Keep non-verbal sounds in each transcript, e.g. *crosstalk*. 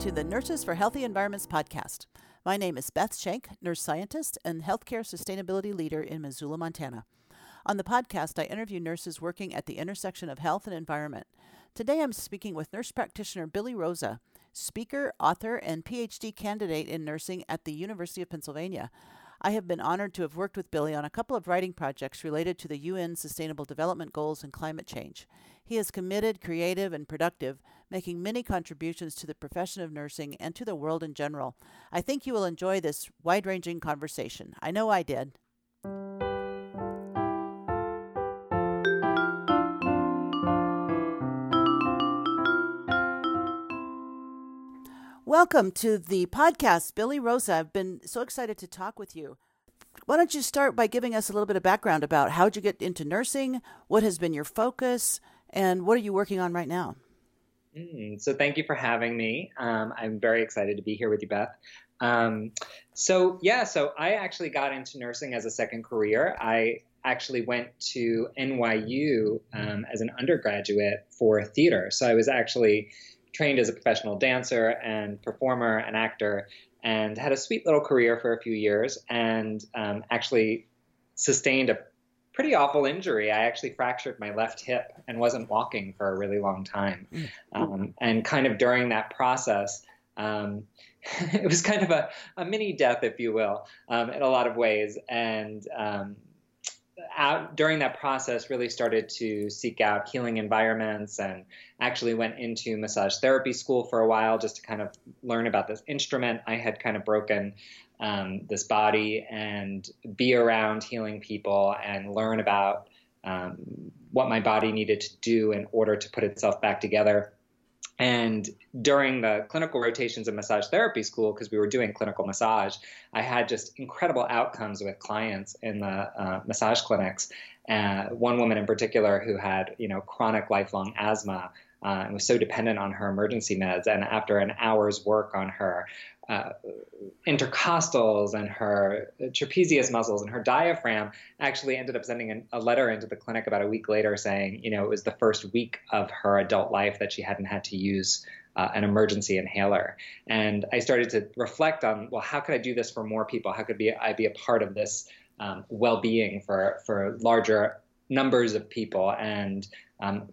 To the Nurses for Healthy Environments podcast. My name is Beth Schenk, nurse scientist and healthcare sustainability leader in Missoula, Montana. On the podcast, I interview nurses working at the intersection of health and environment. Today I'm speaking with nurse practitioner Billy Rosa, speaker, author, and PhD candidate in nursing at the University of Pennsylvania. I have been honored to have worked with Billy on a couple of writing projects related to the UN Sustainable Development Goals and climate change. He is committed, creative, and productive, making many contributions to the profession of nursing and to the world in general. I think you will enjoy this wide ranging conversation. I know I did. Welcome to the podcast, Billy Rosa. I've been so excited to talk with you. Why don't you start by giving us a little bit of background about how'd you get into nursing, what has been your focus, and what are you working on right now? Mm, so thank you for having me. Um, I'm very excited to be here with you, Beth. Um, so yeah, so I actually got into nursing as a second career. I actually went to NYU um, as an undergraduate for theater. So I was actually trained as a professional dancer and performer and actor and had a sweet little career for a few years and um, actually sustained a pretty awful injury. I actually fractured my left hip and wasn't walking for a really long time. Mm. Um, and kind of during that process, um, *laughs* it was kind of a, a mini death, if you will, um, in a lot of ways. And um, out, during that process, really started to seek out healing environments and actually went into massage therapy school for a while just to kind of learn about this instrument. I had kind of broken um, this body and be around healing people and learn about um, what my body needed to do in order to put itself back together. And during the clinical rotations of massage therapy school, because we were doing clinical massage, I had just incredible outcomes with clients in the uh, massage clinics. Uh, one woman in particular who had, you know, chronic lifelong asthma uh, and was so dependent on her emergency meds. And after an hour's work on her uh, intercostals and her trapezius muscles and her diaphragm, actually ended up sending an, a letter into the clinic about a week later saying, you know, it was the first week of her adult life that she hadn't had to use uh, an emergency inhaler. And I started to reflect on, well, how could I do this for more people? How could be, I be a part of this um, well-being for for larger numbers of people? And um,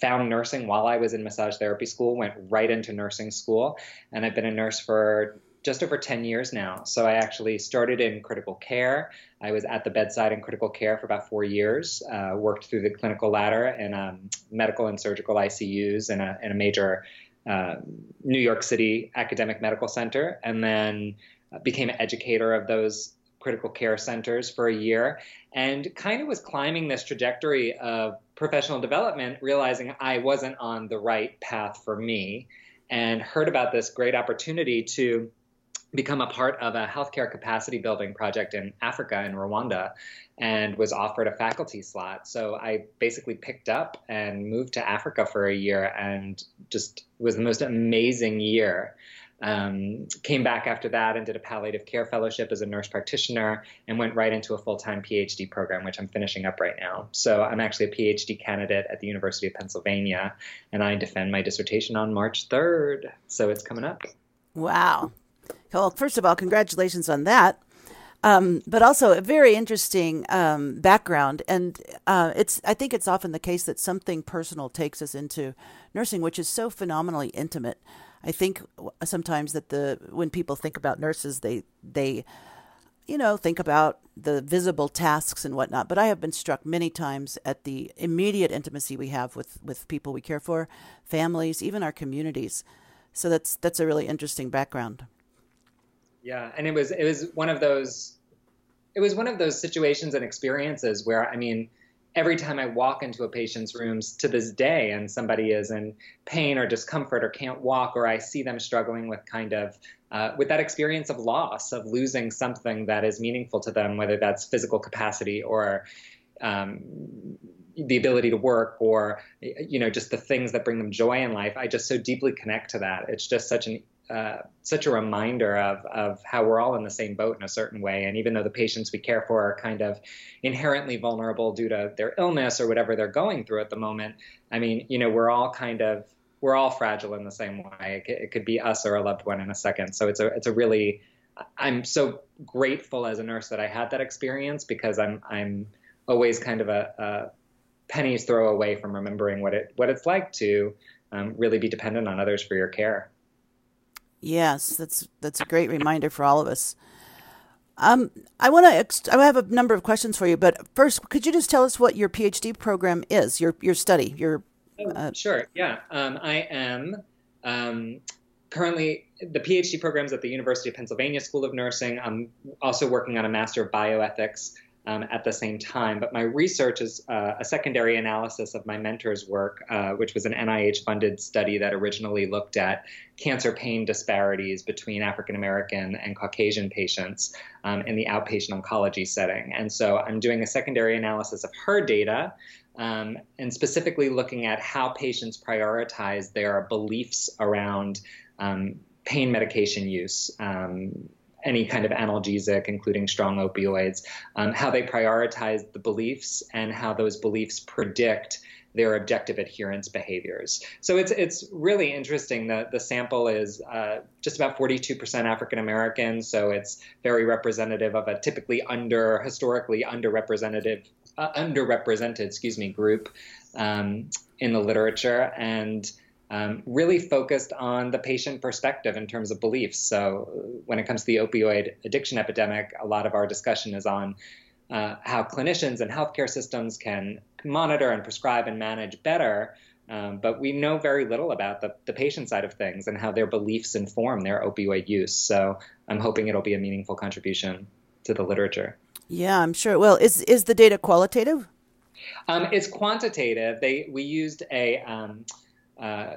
found nursing while I was in massage therapy school, went right into nursing school, and I've been a nurse for just over 10 years now. So I actually started in critical care. I was at the bedside in critical care for about four years, uh, worked through the clinical ladder in um, medical and surgical ICUs in a, in a major uh, New York City academic medical center, and then became an educator of those critical care centers for a year and kind of was climbing this trajectory of professional development, realizing I wasn't on the right path for me, and heard about this great opportunity to become a part of a healthcare capacity building project in Africa, in Rwanda, and was offered a faculty slot. So I basically picked up and moved to Africa for a year and just was the most amazing year. Um, came back after that and did a palliative care fellowship as a nurse practitioner and went right into a full time PhD program, which I'm finishing up right now. So I'm actually a PhD candidate at the University of Pennsylvania, and I defend my dissertation on March 3rd. So it's coming up. Wow. Well, first of all, congratulations on that. Um, but also a very interesting um, background, and uh, it's. I think it's often the case that something personal takes us into nursing, which is so phenomenally intimate. I think sometimes that the when people think about nurses, they they you know think about the visible tasks and whatnot. But I have been struck many times at the immediate intimacy we have with with people we care for, families, even our communities. So that's that's a really interesting background. Yeah, and it was it was one of those it was one of those situations and experiences where I mean every time I walk into a patient's rooms to this day and somebody is in pain or discomfort or can't walk or I see them struggling with kind of uh, with that experience of loss of losing something that is meaningful to them, whether that's physical capacity or um, the ability to work or you know just the things that bring them joy in life i just so deeply connect to that. It's just such an uh, such a reminder of, of how we're all in the same boat in a certain way. And even though the patients we care for are kind of inherently vulnerable due to their illness or whatever they're going through at the moment, I mean, you know, we're all kind of we're all fragile in the same way. It, it could be us or a loved one in a second. So it's a it's a really I'm so grateful as a nurse that I had that experience because I'm I'm always kind of a, a pennies throw away from remembering what it what it's like to um, really be dependent on others for your care. Yes, that's that's a great reminder for all of us. Um, I want to. Ex- I have a number of questions for you, but first, could you just tell us what your PhD program is? Your your study. Your. Oh, uh, sure. Yeah. Um, I am um, currently the PhD programs at the University of Pennsylvania School of Nursing. I'm also working on a Master of Bioethics um, at the same time. But my research is uh, a secondary analysis of my mentor's work, uh, which was an NIH funded study that originally looked at cancer pain disparities between African American and Caucasian patients um, in the outpatient oncology setting. And so I'm doing a secondary analysis of her data. Um, and specifically looking at how patients prioritize their beliefs around um, pain medication use, um, any kind of analgesic, including strong opioids, um, how they prioritize the beliefs and how those beliefs predict their objective adherence behaviors. So it's it's really interesting. that the sample is uh, just about 42% African American, so it's very representative of a typically under historically underrepresented uh, underrepresented excuse me group um, in the literature and um, really focused on the patient perspective in terms of beliefs. So, when it comes to the opioid addiction epidemic, a lot of our discussion is on uh, how clinicians and healthcare systems can monitor and prescribe and manage better. Um, but we know very little about the, the patient side of things and how their beliefs inform their opioid use. So, I'm hoping it'll be a meaningful contribution to the literature. Yeah, I'm sure. Well, is is the data qualitative? Um, it's quantitative. They we used a um, uh,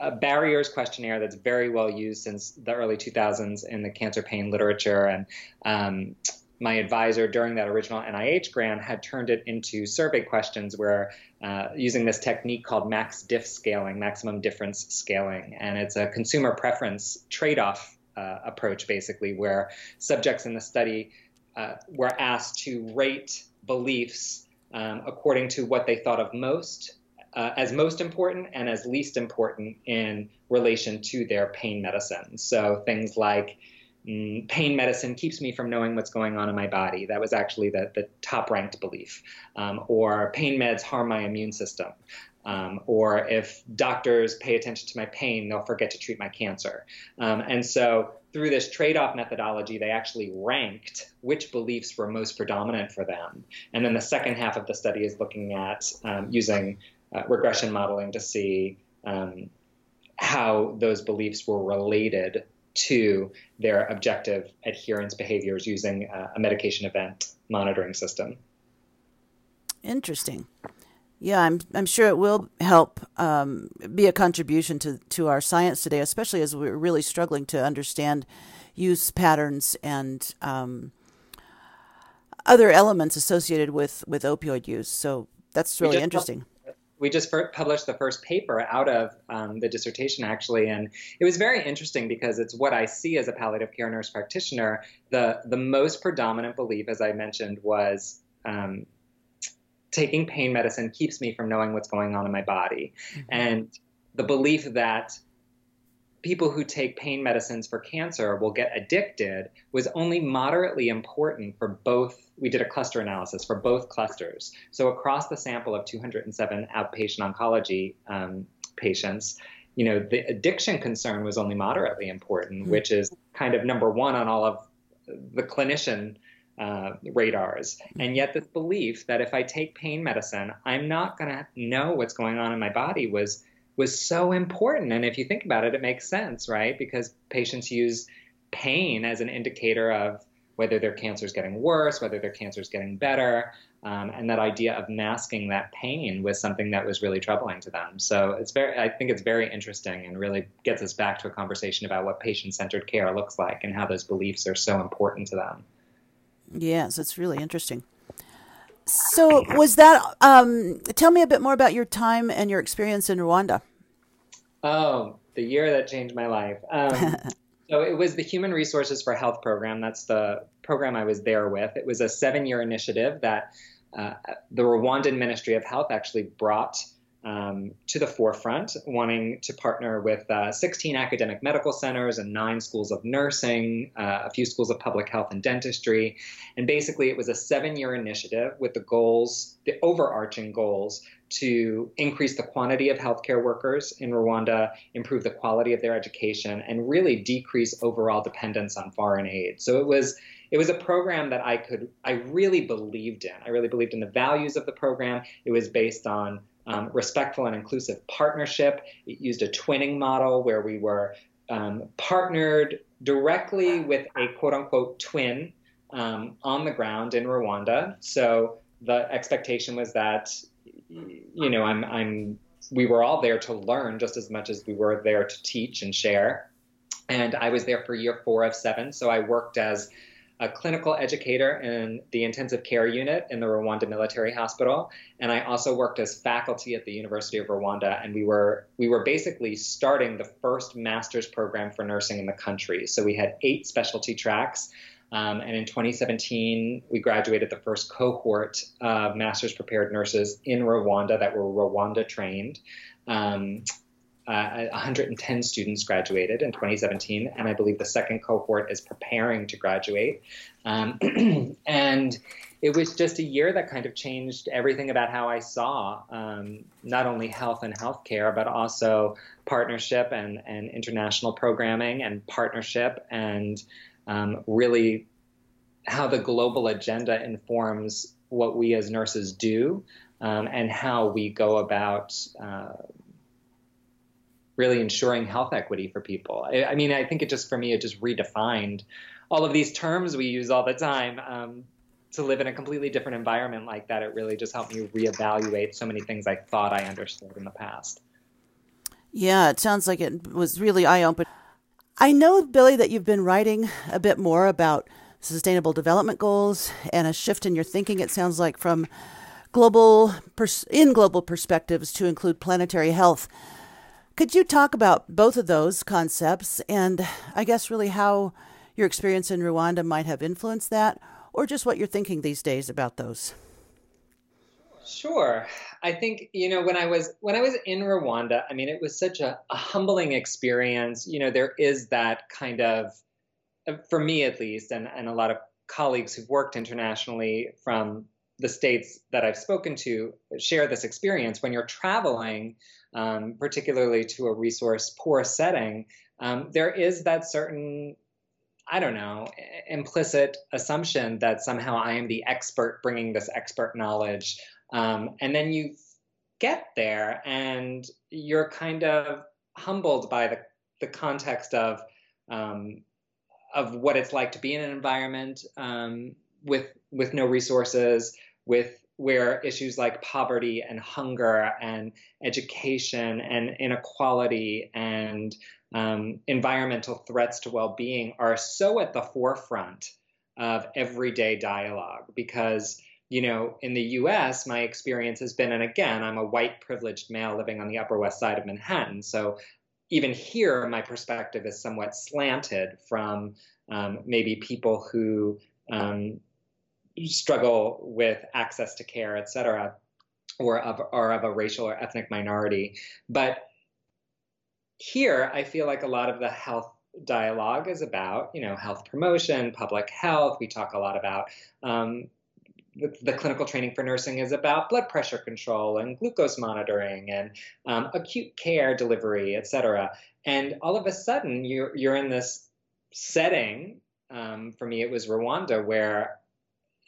a barriers questionnaire that's very well used since the early 2000s in the cancer pain literature. And um, my advisor during that original NIH grant had turned it into survey questions where uh, using this technique called max diff scaling, maximum difference scaling. And it's a consumer preference trade off uh, approach, basically, where subjects in the study uh, were asked to rate beliefs um, according to what they thought of most uh, as most important and as least important in relation to their pain medicine. So things like mm, pain medicine keeps me from knowing what's going on in my body. That was actually the, the top ranked belief. Um, or pain meds harm my immune system. Um, or if doctors pay attention to my pain, they'll forget to treat my cancer. Um, and so through this trade-off methodology, they actually ranked which beliefs were most predominant for them. And then the second half of the study is looking at um, using uh, regression modeling to see um, how those beliefs were related to their objective adherence behaviors using uh, a medication event monitoring system. Interesting. Yeah, I'm I'm sure it will help um, be a contribution to to our science today, especially as we're really struggling to understand use patterns and um, other elements associated with with opioid use. So that's really interesting we just published the first paper out of um, the dissertation actually and it was very interesting because it's what i see as a palliative care nurse practitioner the the most predominant belief as i mentioned was um, taking pain medicine keeps me from knowing what's going on in my body mm-hmm. and the belief that people who take pain medicines for cancer will get addicted was only moderately important for both. We did a cluster analysis for both clusters. So across the sample of 207 outpatient oncology um, patients, you know, the addiction concern was only moderately important, mm-hmm. which is kind of number one on all of the clinician uh, radars. Hmm. And yet, this belief that if I take pain medicine, I'm not going to know what's going on in my body was was so important. And if you think about it, it makes sense, right? Because patients use pain as an indicator of whether their cancer is getting worse, whether their cancer is getting better. Um, and that idea of masking that pain was something that was really troubling to them. So it's very, I think it's very interesting and really gets us back to a conversation about what patient-centered care looks like and how those beliefs are so important to them. Yes, it's really interesting. So, was that? Um, tell me a bit more about your time and your experience in Rwanda. Oh, the year that changed my life. Um, *laughs* so it was the Human Resources for Health program. That's the program I was there with. It was a seven-year initiative that uh, the Rwandan Ministry of Health actually brought um, to the forefront, wanting to partner with uh, 16 academic medical centers and nine schools of nursing, uh, a few schools of public health and dentistry. And basically, it was a seven year initiative with the goals, the overarching goals, to increase the quantity of healthcare workers in Rwanda, improve the quality of their education, and really decrease overall dependence on foreign aid. So it was it was a program that I could I really believed in. I really believed in the values of the program. It was based on um, respectful and inclusive partnership. It used a twinning model where we were um, partnered directly with a quote unquote twin um, on the ground in Rwanda. So the expectation was that, you know, I'm, I'm, we were all there to learn just as much as we were there to teach and share. And I was there for year four of seven. So I worked as a clinical educator in the intensive care unit in the Rwanda Military Hospital, and I also worked as faculty at the University of Rwanda. And we were we were basically starting the first master's program for nursing in the country. So we had eight specialty tracks. Um, and in 2017, we graduated the first cohort of master's prepared nurses in Rwanda that were Rwanda trained. Um, uh, 110 students graduated in 2017, and I believe the second cohort is preparing to graduate. Um, *clears throat* and it was just a year that kind of changed everything about how I saw um, not only health and healthcare, but also partnership and, and international programming and partnership and um, really how the global agenda informs what we as nurses do um, and how we go about uh, really ensuring health equity for people. I, I, mean, I think it just for me, it just redefined all of these terms we use all the time. Um, to live in a completely different environment like that, it really just helped me reevaluate so many things I thought I understood in the past. Yeah, it sounds like it was really eye opening. I know, Billy, that you've been writing a bit more about sustainable development goals and a shift in your thinking, it sounds like, from global pers- in global perspectives to include planetary health. Could you talk about both of those concepts and I guess really how your experience in Rwanda might have influenced that or just what you're thinking these days about those? Sure. I think, you know, when I was when I was in Rwanda, I mean, it was such a, a humbling experience. You know, there is that kind of for me at least, and, and a lot of colleagues who've worked internationally from the states that I've spoken to share this experience when you're traveling um, particularly to a resource poor setting, um, there is that certain I don't know, implicit assumption that somehow I am the expert bringing this expert knowledge. Um, and then you get there and you're kind of humbled by the, the context of, um, of what it's like to be in an environment um, with, with no resources, with where issues like poverty and hunger and education and inequality and um, environmental threats to well being are so at the forefront of everyday dialogue because you know, in the US, my experience has been, and again, I'm a white privileged male living on the Upper West Side of Manhattan. So even here, my perspective is somewhat slanted from um, maybe people who um, struggle with access to care, et cetera, or of, or of a racial or ethnic minority. But here, I feel like a lot of the health dialogue is about, you know, health promotion, public health. We talk a lot about um, the, clinical training for nursing is about blood pressure control and glucose monitoring and um, acute care delivery, et cetera. And all of a sudden, you're, you're in this setting. Um, for me, it was Rwanda, where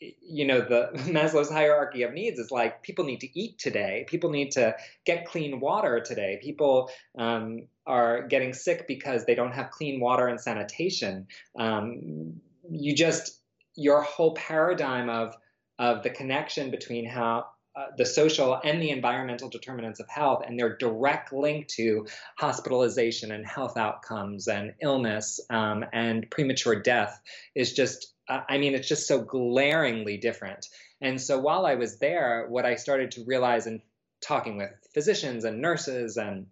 you know the *laughs* maslow's hierarchy of needs is like people need to eat today people need to get clean water today people um, are getting sick because they don't have clean water and sanitation um, you just your whole paradigm of of the connection between how uh, the social and the environmental determinants of health and their direct link to hospitalization and health outcomes and illness um, and premature death is just I mean, it's just so glaringly different. And so while I was there, what I started to realize in talking with physicians and nurses and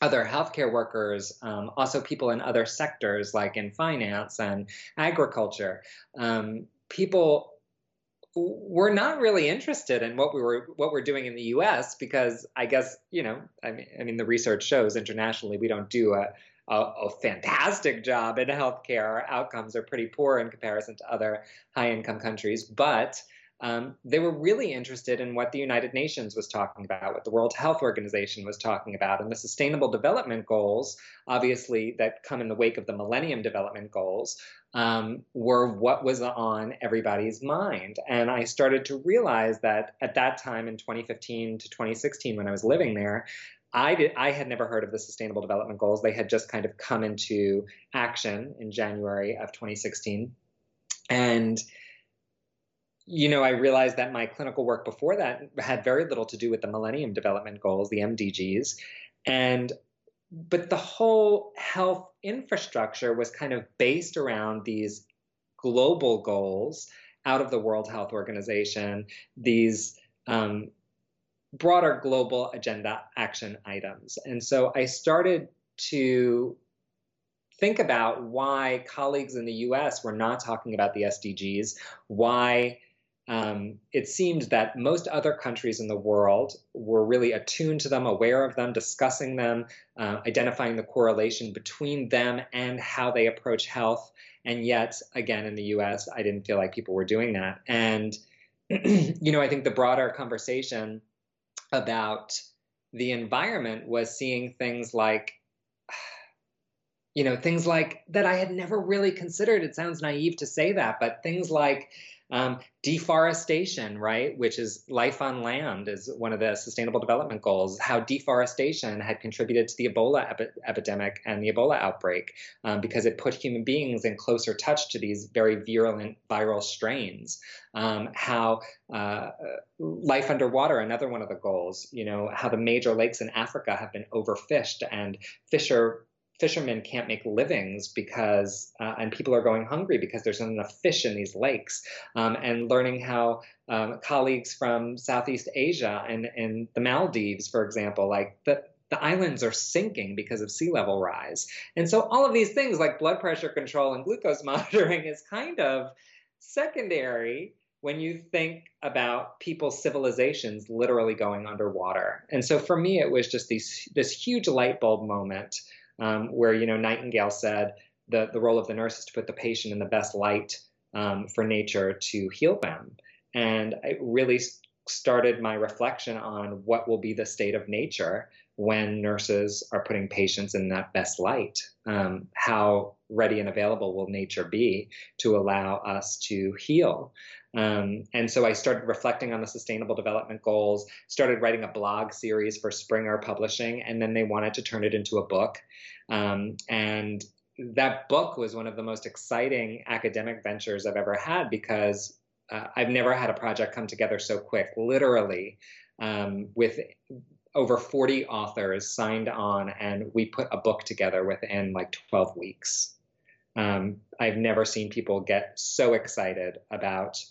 other healthcare workers, um, also people in other sectors like in finance and agriculture, um, people we're not really interested in what we were what we're doing in the U.S. because I guess you know I mean I mean the research shows internationally we don't do a a, a fantastic job in healthcare. Our outcomes are pretty poor in comparison to other high income countries, but um, they were really interested in what the United Nations was talking about, what the World Health Organization was talking about, and the Sustainable Development Goals, obviously, that come in the wake of the Millennium Development Goals, um, were what was on everybody's mind. And I started to realize that at that time in 2015 to 2016, when I was living there, I did I had never heard of the sustainable development goals. They had just kind of come into action in January of 2016. And you know, I realized that my clinical work before that had very little to do with the Millennium Development Goals, the MDGs. And but the whole health infrastructure was kind of based around these global goals out of the World Health Organization, these um, broader global agenda action items. And so I started to think about why colleagues in the US were not talking about the SDGs, why um, it seemed that most other countries in the world were really attuned to them, aware of them, discussing them, uh, identifying the correlation between them and how they approach health. And yet, again, in the US, I didn't feel like people were doing that. And, *clears throat* you know, I think the broader conversation about the environment was seeing things like, *sighs* you know, things like that I had never really considered. It sounds naive to say that, but things like um, deforestation, right, which is life on land, is one of the sustainable development goals. How deforestation had contributed to the Ebola epi- epidemic and the Ebola outbreak um, because it put human beings in closer touch to these very virulent viral strains. Um, how uh, life underwater, another one of the goals, you know, how the major lakes in Africa have been overfished and fish are fishermen can't make livings because uh, and people are going hungry because there's not enough fish in these lakes um, and learning how um, colleagues from southeast asia and, and the maldives for example like the, the islands are sinking because of sea level rise. And so all of these things like blood pressure control and glucose *laughs* monitoring is kind of secondary when you think about people's civilizations literally going underwater. And so for me it was just these, this huge light bulb moment um, where you know Nightingale said the the role of the nurse is to put the patient in the best light um, for nature to heal them, and it really started my reflection on what will be the state of nature when nurses are putting patients in that best light. Um, how ready and available will nature be to allow us to heal? Um, and so I started reflecting on the sustainable development goals, started writing a blog series for Springer Publishing, and then they wanted to turn it into a book. Um, and that book was one of the most exciting academic ventures I've ever had because uh, I've never had a project come together so quick, literally, um, with over 40 authors signed on, and we put a book together within like 12 weeks. Um, I've never seen people get so excited about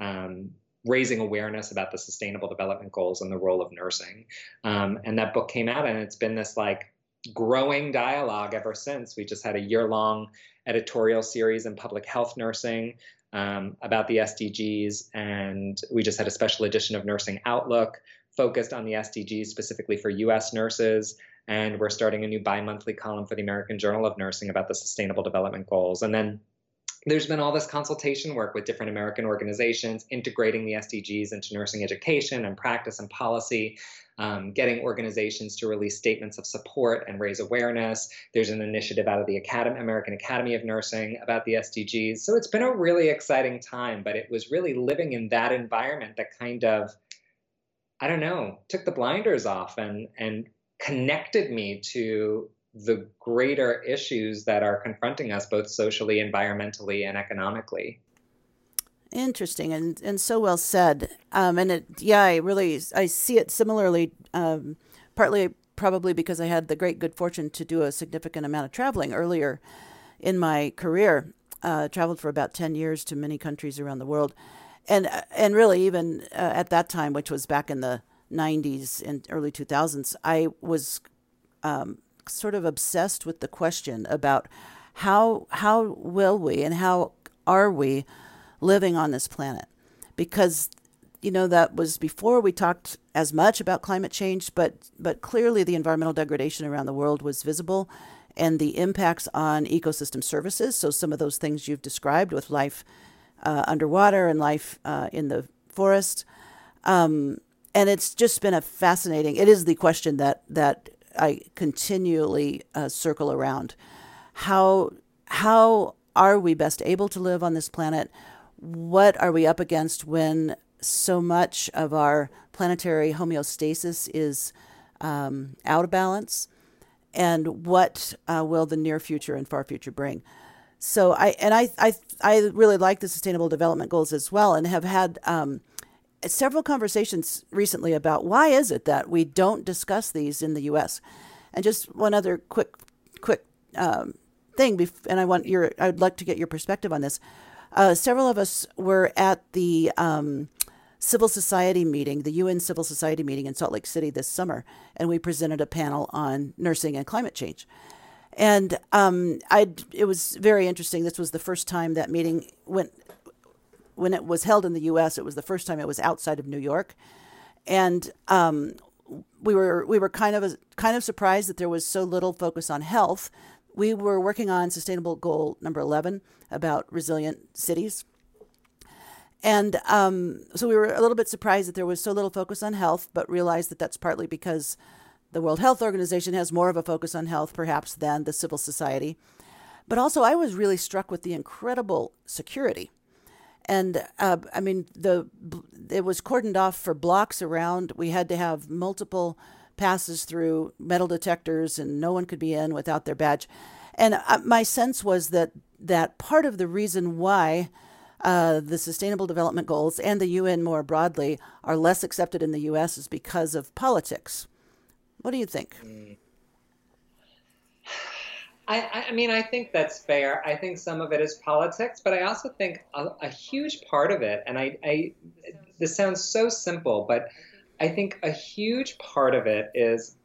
um, raising awareness about the sustainable development goals and the role of nursing. Um, and that book came out, and it's been this like growing dialogue ever since. We just had a year long editorial series in public health nursing um, about the SDGs, and we just had a special edition of Nursing Outlook focused on the SDGs specifically for US nurses. And we're starting a new bi monthly column for the American Journal of Nursing about the Sustainable Development Goals. And then there's been all this consultation work with different American organizations, integrating the SDGs into nursing education and practice and policy, um, getting organizations to release statements of support and raise awareness. There's an initiative out of the Academy, American Academy of Nursing about the SDGs. So it's been a really exciting time, but it was really living in that environment that kind of, I don't know, took the blinders off and and connected me to the greater issues that are confronting us both socially, environmentally, and economically. Interesting and, and so well said. Um, and it, yeah, I really I see it similarly. Um, partly probably because I had the great good fortune to do a significant amount of traveling earlier in my career. Uh, traveled for about ten years to many countries around the world, and and really even uh, at that time, which was back in the '90s and early 2000s, I was um, sort of obsessed with the question about how how will we and how are we living on this planet because you know that was before we talked as much about climate change, but but clearly the environmental degradation around the world was visible, and the impacts on ecosystem services. So some of those things you've described with life uh, underwater and life uh, in the forest, um, and it's just been a fascinating. It is the question that that I continually uh, circle around. How how are we best able to live on this planet? What are we up against when so much of our planetary homeostasis is um, out of balance, and what uh, will the near future and far future bring? So I and I I I really like the Sustainable Development Goals as well, and have had um, several conversations recently about why is it that we don't discuss these in the U.S. And just one other quick quick um, thing, and I want your I'd like to get your perspective on this. Uh, several of us were at the um, civil society meeting, the UN Civil Society meeting in Salt Lake City this summer, and we presented a panel on nursing and climate change. And um, I, it was very interesting. This was the first time that meeting went. When it was held in the U.S., it was the first time it was outside of New York, and um, we were we were kind of a, kind of surprised that there was so little focus on health. We were working on sustainable goal number eleven about resilient cities, and um, so we were a little bit surprised that there was so little focus on health, but realized that that's partly because the World Health Organization has more of a focus on health, perhaps, than the civil society. But also, I was really struck with the incredible security. And uh, I mean, the it was cordoned off for blocks around. We had to have multiple passes through metal detectors, and no one could be in without their badge. And uh, my sense was that that part of the reason why uh, the Sustainable Development Goals and the UN more broadly are less accepted in the US is because of politics. What do you think? I, I, mean, I think that's fair. I think some of it is politics, but I also think a, a huge part of it, and I, I, this sounds so simple, but I think a huge part of it is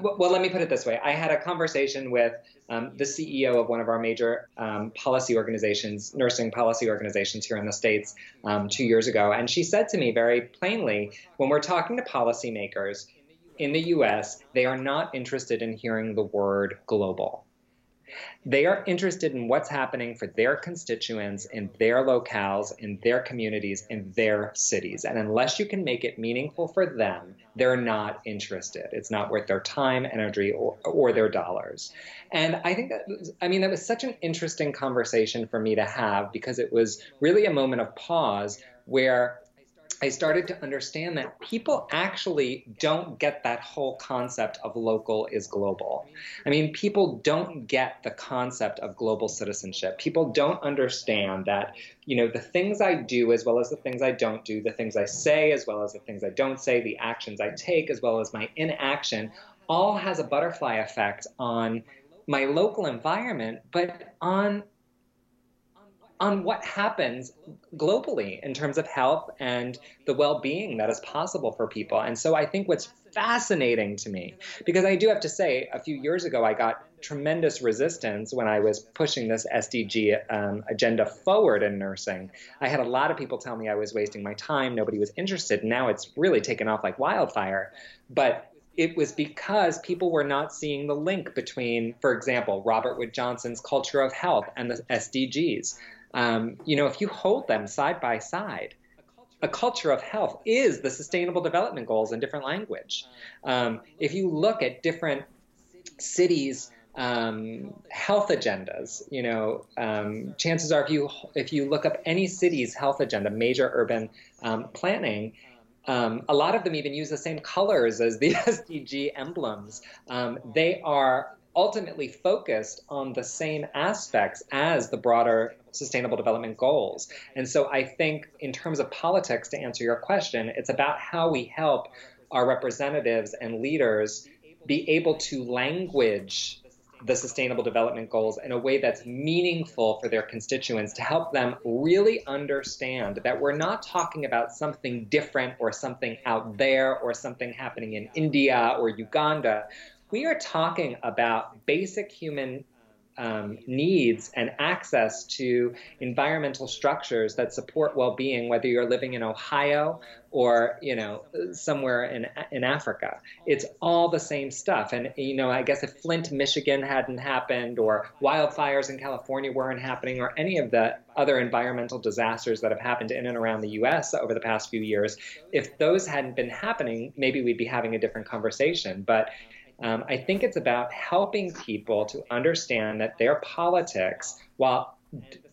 well, let me put it this way. I had a conversation with um, the CEO of one of our major um, policy organizations, nursing policy organizations here in the States, um, two years ago. And she said to me very plainly when we're talking to policymakers in the US, they are not interested in hearing the word global. They are interested in what's happening for their constituents in their locales, in their communities, in their cities. And unless you can make it meaningful for them, they're not interested. It's not worth their time, energy, or, or their dollars. And I think that, was, I mean, that was such an interesting conversation for me to have because it was really a moment of pause where I started to understand that people actually don't get that whole concept of local is global. I mean, people don't get the concept of global citizenship. People don't understand that, you know, the things I do as well as the things I don't do, the things I say as well as the things I don't say, the actions I take as well as my inaction, all has a butterfly effect on my local environment, but on on what happens globally in terms of health and the well-being that is possible for people. And so I think what's fascinating to me, because I do have to say, a few years ago I got tremendous resistance when I was pushing this SDG um, agenda forward in nursing. I had a lot of people tell me I was wasting my time, nobody was interested. Now it's really taken off like wildfire. But it was because people were not seeing the link between, for example, Robert Wood Johnson's culture of health and the SDGs. Um, you know, if you hold them side by side, a culture of health is the Sustainable Development Goals in different language. Um, if you look at different cities' um, health agendas, you know, um, chances are if you if you look up any city's health agenda, major urban um, planning. Um, a lot of them even use the same colors as the *laughs* SDG emblems. they are ultimately focused on the same aspects as the broader sustainable development goals. And so I think, in terms of politics, to answer your question, it's about how we help our representatives and leaders be able to language the sustainable development goals in a way that's meaningful for their constituents to help them really understand that we're not talking about something different or something out there or something happening in India or Uganda. We are talking about basic human um, needs and access to environmental structures that support well-being, whether you're living in Ohio or you know somewhere in in Africa. It's all the same stuff. And you know, I guess if Flint, Michigan hadn't happened, or wildfires in California weren't happening, or any of the other environmental disasters that have happened in and around the U.S. over the past few years, if those hadn't been happening, maybe we'd be having a different conversation. But um, I think it's about helping people to understand that their politics, while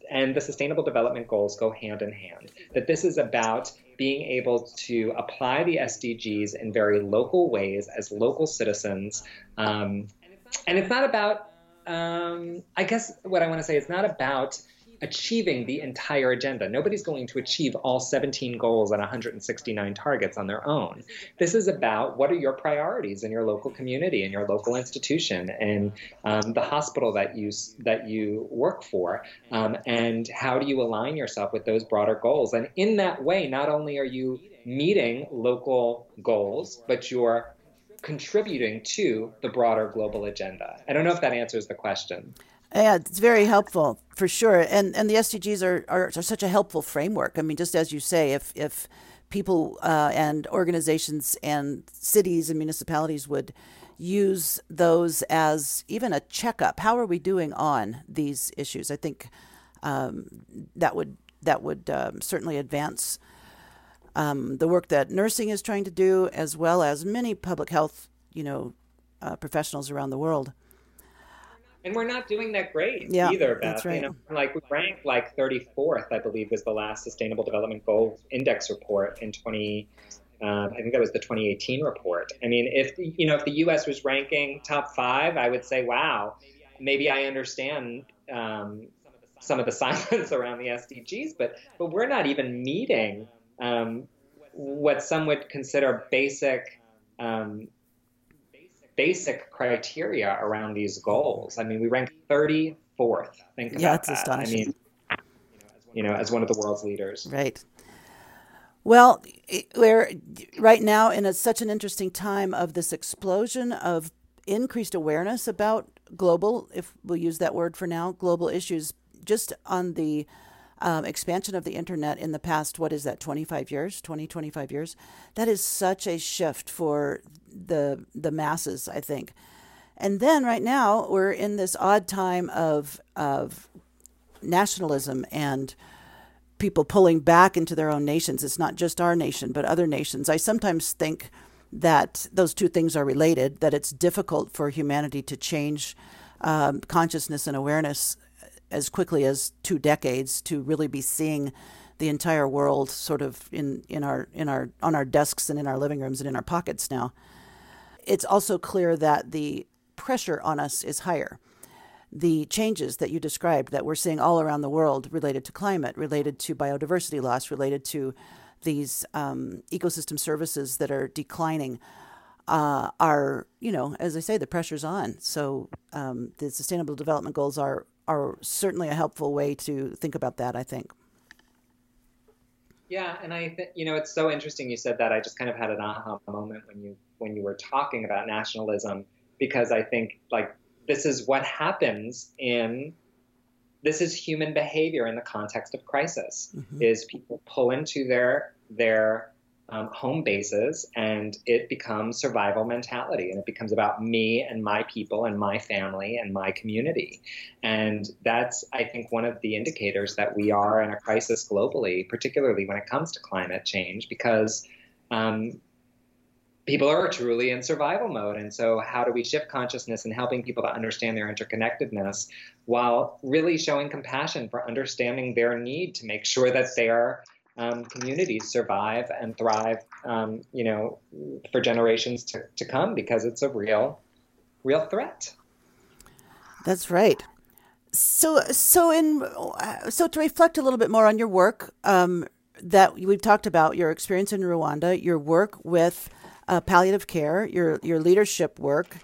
and the sustainable development goals go hand in hand, that this is about being able to apply the SDGs in very local ways as local citizens. Um, and it's not about, um, I guess what I want to say, it's not about achieving the entire agenda. Nobody's going to achieve all 17 goals and 169 targets on their own. This is about what are your priorities in your local community, in your local institution, and um, the hospital that you that you work for, um, and how do you align yourself with those broader goals? And in that way, not only are you meeting local goals, but you're contributing to the broader global agenda. I don't know if that answers the question. Yeah, it's very helpful for sure. And and the SDGs are, are, are such a helpful framework. I mean, just as you say, if if people uh, and organizations and cities and municipalities would use those as even a checkup, how are we doing on these issues? I think um, that would that would um, certainly advance um, the work that nursing is trying to do, as well as many public health, you know, uh, professionals around the world and we're not doing that great yeah, either. Beth. That's right. You know, like we ranked like 34th, I believe, was the last Sustainable Development Goals Index report in 20. Uh, I think that was the 2018 report. I mean, if you know, if the U.S. was ranking top five, I would say, wow, maybe I understand um, some of the *laughs* silence around the SDGs, but but we're not even meeting um, what some would consider basic um, basic criteria around these goals. I mean, we rank 34th. Think about yeah, it's that. astonishing. I mean, you know, as one of the world's leaders. Right. Well, we're right now in a, such an interesting time of this explosion of increased awareness about global, if we'll use that word for now, global issues. Just on the um, expansion of the internet in the past, what is that, 25 years, 20, 25 years? That is such a shift for the the masses, I think. And then right now we're in this odd time of of nationalism and people pulling back into their own nations. It's not just our nation, but other nations. I sometimes think that those two things are related. That it's difficult for humanity to change um, consciousness and awareness as quickly as two decades to really be seeing the entire world sort of in, in our in our on our desks and in our living rooms and in our pockets now it's also clear that the pressure on us is higher. The changes that you described that we're seeing all around the world related to climate, related to biodiversity loss, related to these um, ecosystem services that are declining, uh, are, you know, as I say, the pressure's on. So um, the Sustainable Development Goals are are certainly a helpful way to think about that. I think. Yeah, and I think you know it's so interesting you said that. I just kind of had an aha moment when you when you were talking about nationalism because I think like this is what happens in this is human behavior in the context of crisis mm-hmm. is people pull into their their um, home bases and it becomes survival mentality and it becomes about me and my people and my family and my community and that's i think one of the indicators that we are in a crisis globally particularly when it comes to climate change because um, people are truly in survival mode. And so, how do we shift consciousness and helping people to understand their interconnectedness while really showing compassion for understanding their need to make sure that their um, communities survive and thrive, um, you know, for generations to, to come because it's a real, real threat. That's right. So, so in so to reflect a little bit more on your work um, that we've talked about, your experience in Rwanda, your work with uh, palliative care, your your leadership work,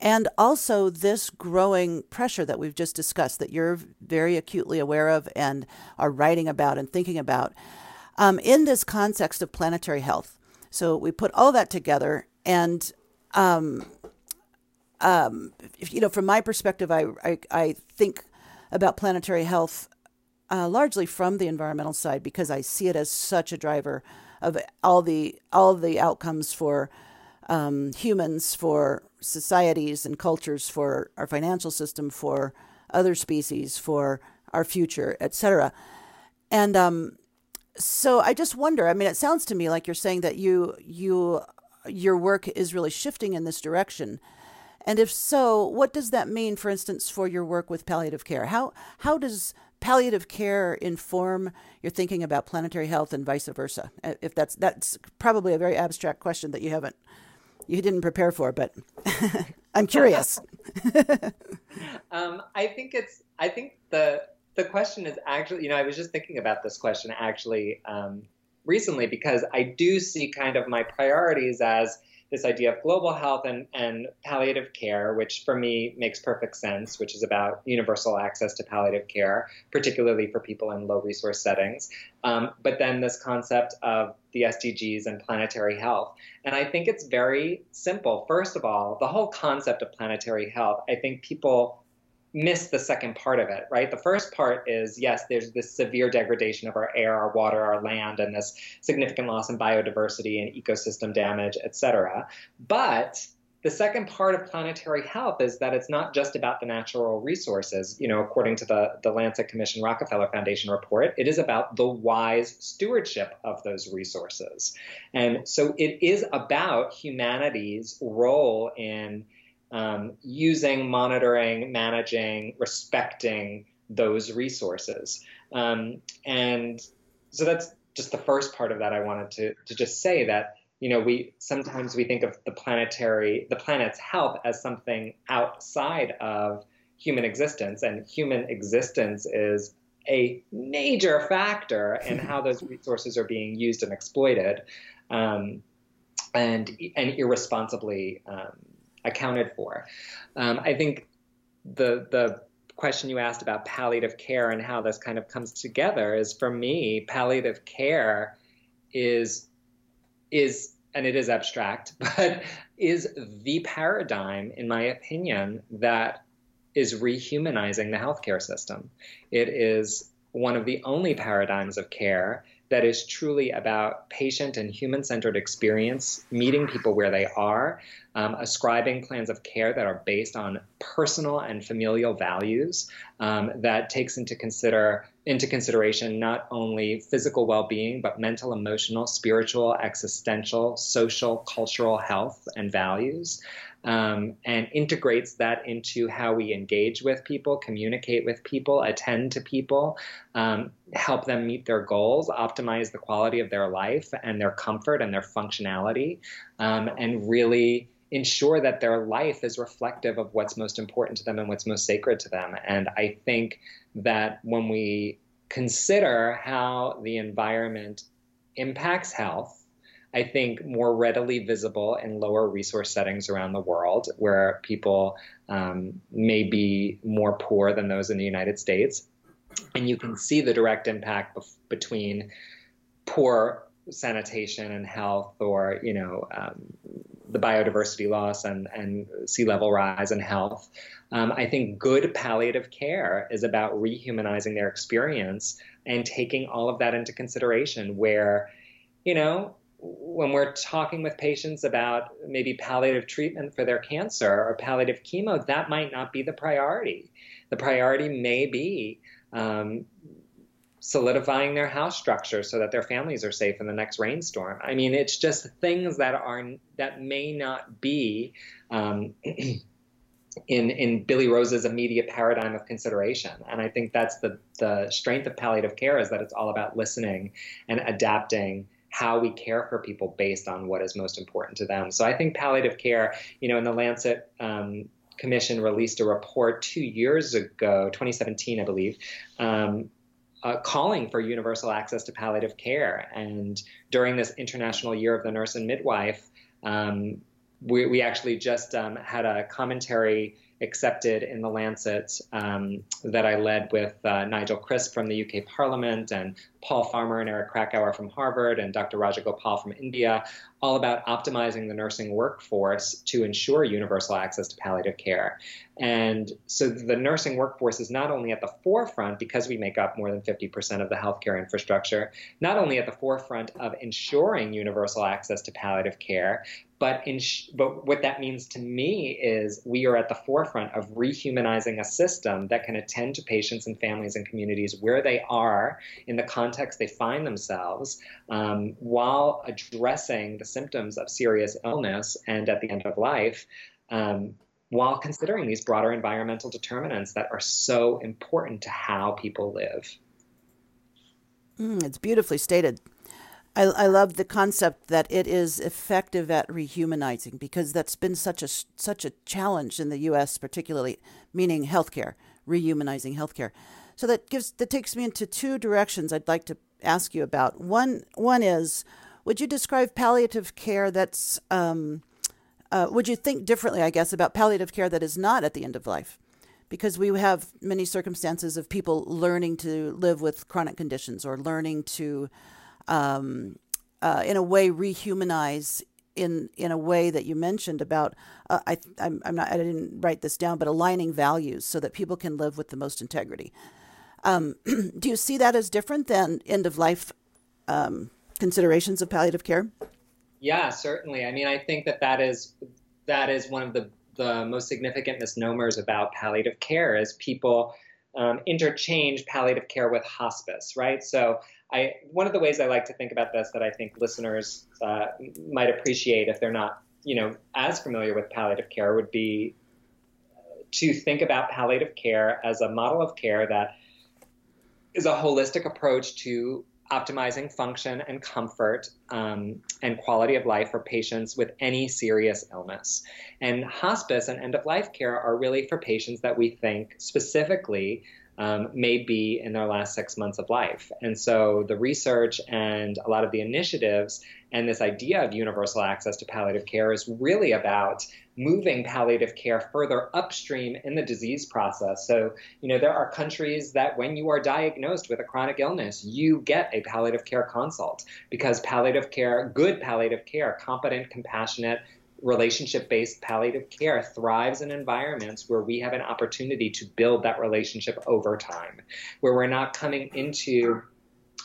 and also this growing pressure that we've just discussed that you're very acutely aware of and are writing about and thinking about um, in this context of planetary health. So we put all that together, and um, um, you know, from my perspective, I, I, I think about planetary health uh, largely from the environmental side because I see it as such a driver of all the all the outcomes for um, humans, for societies and cultures, for our financial system, for other species, for our future, etc. And um, so I just wonder. I mean, it sounds to me like you're saying that you you your work is really shifting in this direction. And if so, what does that mean, for instance, for your work with palliative care? How how does palliative care inform your thinking about planetary health and vice versa? If that's that's probably a very abstract question that you haven't you didn't prepare for, but *laughs* I'm curious. *laughs* um, I think it's I think the the question is actually you know I was just thinking about this question actually um, recently because I do see kind of my priorities as this idea of global health and, and palliative care, which for me makes perfect sense, which is about universal access to palliative care, particularly for people in low resource settings. Um, but then this concept of the SDGs and planetary health. And I think it's very simple. First of all, the whole concept of planetary health, I think people miss the second part of it, right? The first part is yes, there's this severe degradation of our air, our water, our land, and this significant loss in biodiversity and ecosystem damage, et cetera. But the second part of planetary health is that it's not just about the natural resources. You know, according to the, the Lancet Commission Rockefeller Foundation report, it is about the wise stewardship of those resources. And so it is about humanity's role in um, using, monitoring, managing, respecting those resources. Um, and so that's just the first part of that. I wanted to, to just say that you know we sometimes we think of the planetary the planet's health as something outside of human existence and human existence is a major factor in *laughs* how those resources are being used and exploited um, and and irresponsibly um, accounted for. Um, I think the the question you asked about palliative care and how this kind of comes together is for me palliative care is is and it is abstract *laughs* but is the paradigm in my opinion that is rehumanizing the healthcare system it is one of the only paradigms of care that is truly about patient and human centered experience, meeting people where they are, um, ascribing plans of care that are based on personal and familial values um, that takes into consider into consideration not only physical well-being but mental emotional spiritual existential social cultural health and values um, and integrates that into how we engage with people, communicate with people, attend to people, um, help them meet their goals, optimize the quality of their life and their comfort and their functionality, um, and really ensure that their life is reflective of what's most important to them and what's most sacred to them. And I think that when we consider how the environment impacts health, I think, more readily visible in lower resource settings around the world where people um, may be more poor than those in the United States. And you can see the direct impact bef- between poor sanitation and health or, you know, um, the biodiversity loss and, and sea level rise and health. Um, I think good palliative care is about rehumanizing their experience and taking all of that into consideration where, you know, when we're talking with patients about maybe palliative treatment for their cancer or palliative chemo, that might not be the priority. The priority may be um, solidifying their house structure so that their families are safe in the next rainstorm. I mean, it's just things that are that may not be. Um, *clears throat* in in Billy Rose's immediate paradigm of consideration. And I think that's the the strength of palliative care is that it's all about listening and adapting how we care for people based on what is most important to them. So I think palliative care, you know, in the Lancet um, Commission released a report two years ago, 2017, I believe. Um, uh, calling for universal access to palliative care. And during this International Year of the Nurse and Midwife, um, we, we, actually just um, had a commentary accepted in the Lancet um, that I led with uh, Nigel Crisp from the UK Parliament and Paul Farmer and Eric Krakauer from Harvard and Dr. Rajagopal from India, all about optimizing the nursing workforce to ensure universal access to palliative care. And so the nursing workforce is not only at the forefront, because we make up more than 50% of the healthcare infrastructure, not only at the forefront of ensuring universal access to palliative care, but, in, but what that means to me is we are at the forefront of rehumanizing a system that can attend to patients and families and communities where they are in the context they find themselves um, while addressing the symptoms of serious illness and at the end of life. Um, while considering these broader environmental determinants that are so important to how people live. Mm, it's beautifully stated. I, I love the concept that it is effective at rehumanizing because that's been such a such a challenge in the U.S. particularly, meaning healthcare, rehumanizing healthcare. So that gives that takes me into two directions I'd like to ask you about. One one is, would you describe palliative care that's um, uh, would you think differently, I guess, about palliative care that is not at the end of life? Because we have many circumstances of people learning to live with chronic conditions or learning to um, uh, in a way rehumanize in in a way that you mentioned about uh, I I'm, I'm, not I didn't write this down but aligning values so that people can live with the most integrity. Um, *clears throat* do you see that as different than end of life um, considerations of palliative care? Yeah, certainly. I mean, I think that that is that is one of the the most significant misnomers about palliative care is people um, interchange palliative care with hospice, right? So I one of the ways I like to think about this that I think listeners uh, might appreciate if they're not you know as familiar with palliative care would be to think about palliative care as a model of care that is a holistic approach to optimizing function and comfort um, and quality of life for patients with any serious illness. And hospice and end of life care are really for patients that we think specifically um, may be in their last six months of life. And so the research and a lot of the initiatives and this idea of universal access to palliative care is really about moving palliative care further upstream in the disease process. So, you know, there are countries that when you are diagnosed with a chronic illness, you get a palliative care consult because palliative care, good palliative care, competent, compassionate, relationship based palliative care thrives in environments where we have an opportunity to build that relationship over time, where we're not coming into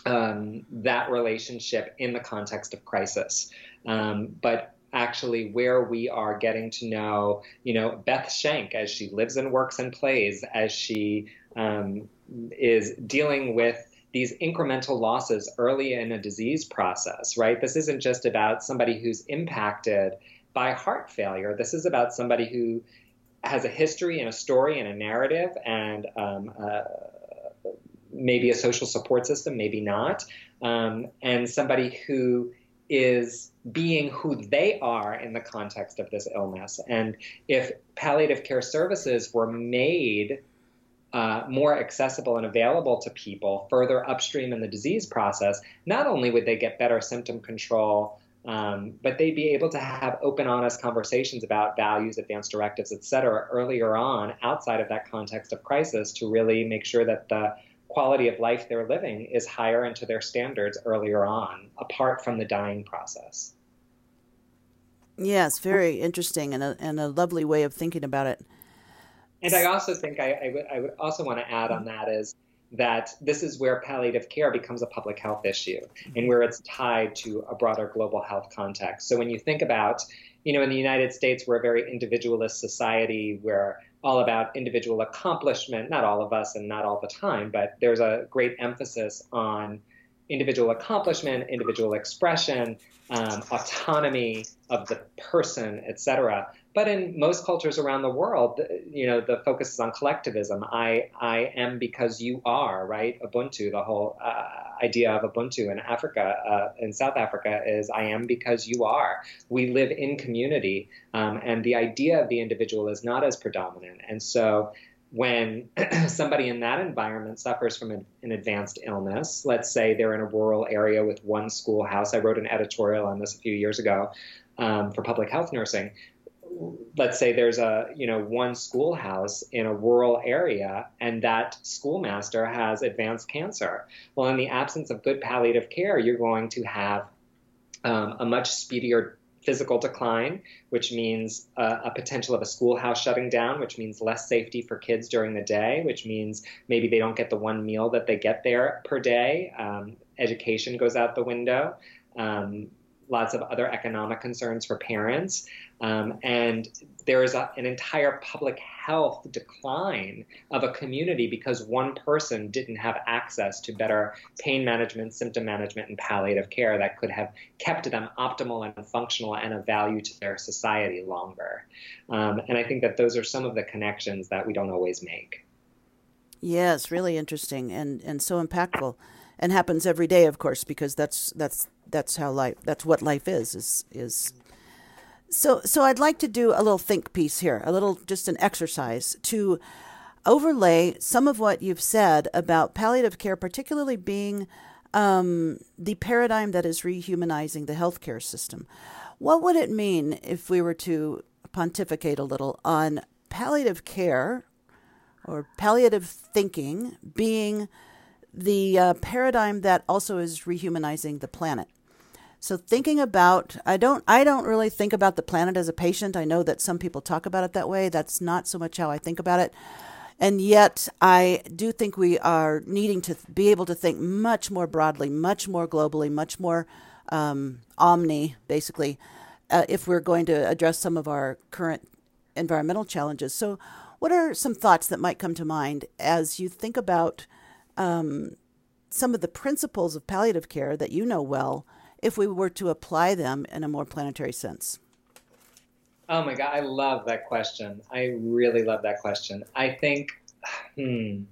um, that relationship in the context of crisis. Um, but actually where we are getting to know, you know, Beth Schenk as she lives and works and plays, as she um, is dealing with these incremental losses early in a disease process, right? This isn't just about somebody who's impacted by heart failure. This is about somebody who has a history and a story and a narrative and um, uh, maybe a social support system, maybe not, um, and somebody who is being who they are in the context of this illness. And if palliative care services were made uh, more accessible and available to people further upstream in the disease process, not only would they get better symptom control, um, but they'd be able to have open, honest conversations about values, advanced directives, et cetera, earlier on outside of that context of crisis to really make sure that the quality of life they're living is higher into their standards earlier on, apart from the dying process. Yes, very interesting and a, and a lovely way of thinking about it. And I also think I, I, I would also want to add on that is that this is where palliative care becomes a public health issue and where it's tied to a broader global health context. So when you think about, you know, in the United States, we're a very individualist society. We're all about individual accomplishment, not all of us and not all the time, but there's a great emphasis on individual accomplishment, individual expression, um, autonomy of the person, etc. But in most cultures around the world, you know, the focus is on collectivism. I, I am because you are, right? Ubuntu, the whole uh, idea of Ubuntu in Africa, uh, in South Africa, is I am because you are. We live in community, um, and the idea of the individual is not as predominant. And so when *clears throat* somebody in that environment suffers from an, an, advanced illness, let's say they're in a rural area with one schoolhouse, I wrote an editorial on this a few years ago um, for public health nursing let's say there's a you know one schoolhouse in a rural area and that schoolmaster has advanced cancer. Well in the absence of good palliative care you're going to have um, a much speedier physical decline which means uh, a potential of a schoolhouse shutting down which means less safety for kids during the day which means maybe they don't get the one meal that they get there per day. Um, education goes out the window. Um, lots of other economic concerns for parents. Um, and there is a, an entire public health decline of a community because one person didn't have access to better pain management, symptom management, and palliative care that could have kept them optimal and functional and of value to their society longer. Um, and I think that those are some of the connections that we don't always make. Yes, really interesting and, and so impactful and happens every day, of course, because that's that's that's how life that's what life is is is. So so I'd like to do a little think piece here, a little just an exercise to overlay some of what you've said about palliative care, particularly being um, the paradigm that is rehumanizing the healthcare system. What would it mean if we were to pontificate a little on palliative care or palliative thinking being the uh, paradigm that also is rehumanizing the planet. So thinking about I don't I don't really think about the planet as a patient. I know that some people talk about it that way. That's not so much how I think about it. And yet I do think we are needing to be able to think much more broadly, much more globally, much more um, omni, basically, uh, if we're going to address some of our current environmental challenges. So, what are some thoughts that might come to mind as you think about um, some of the principles of palliative care that you know well if we were to apply them in a more planetary sense? Oh my God, I love that question. I really love that question. I think, hmm,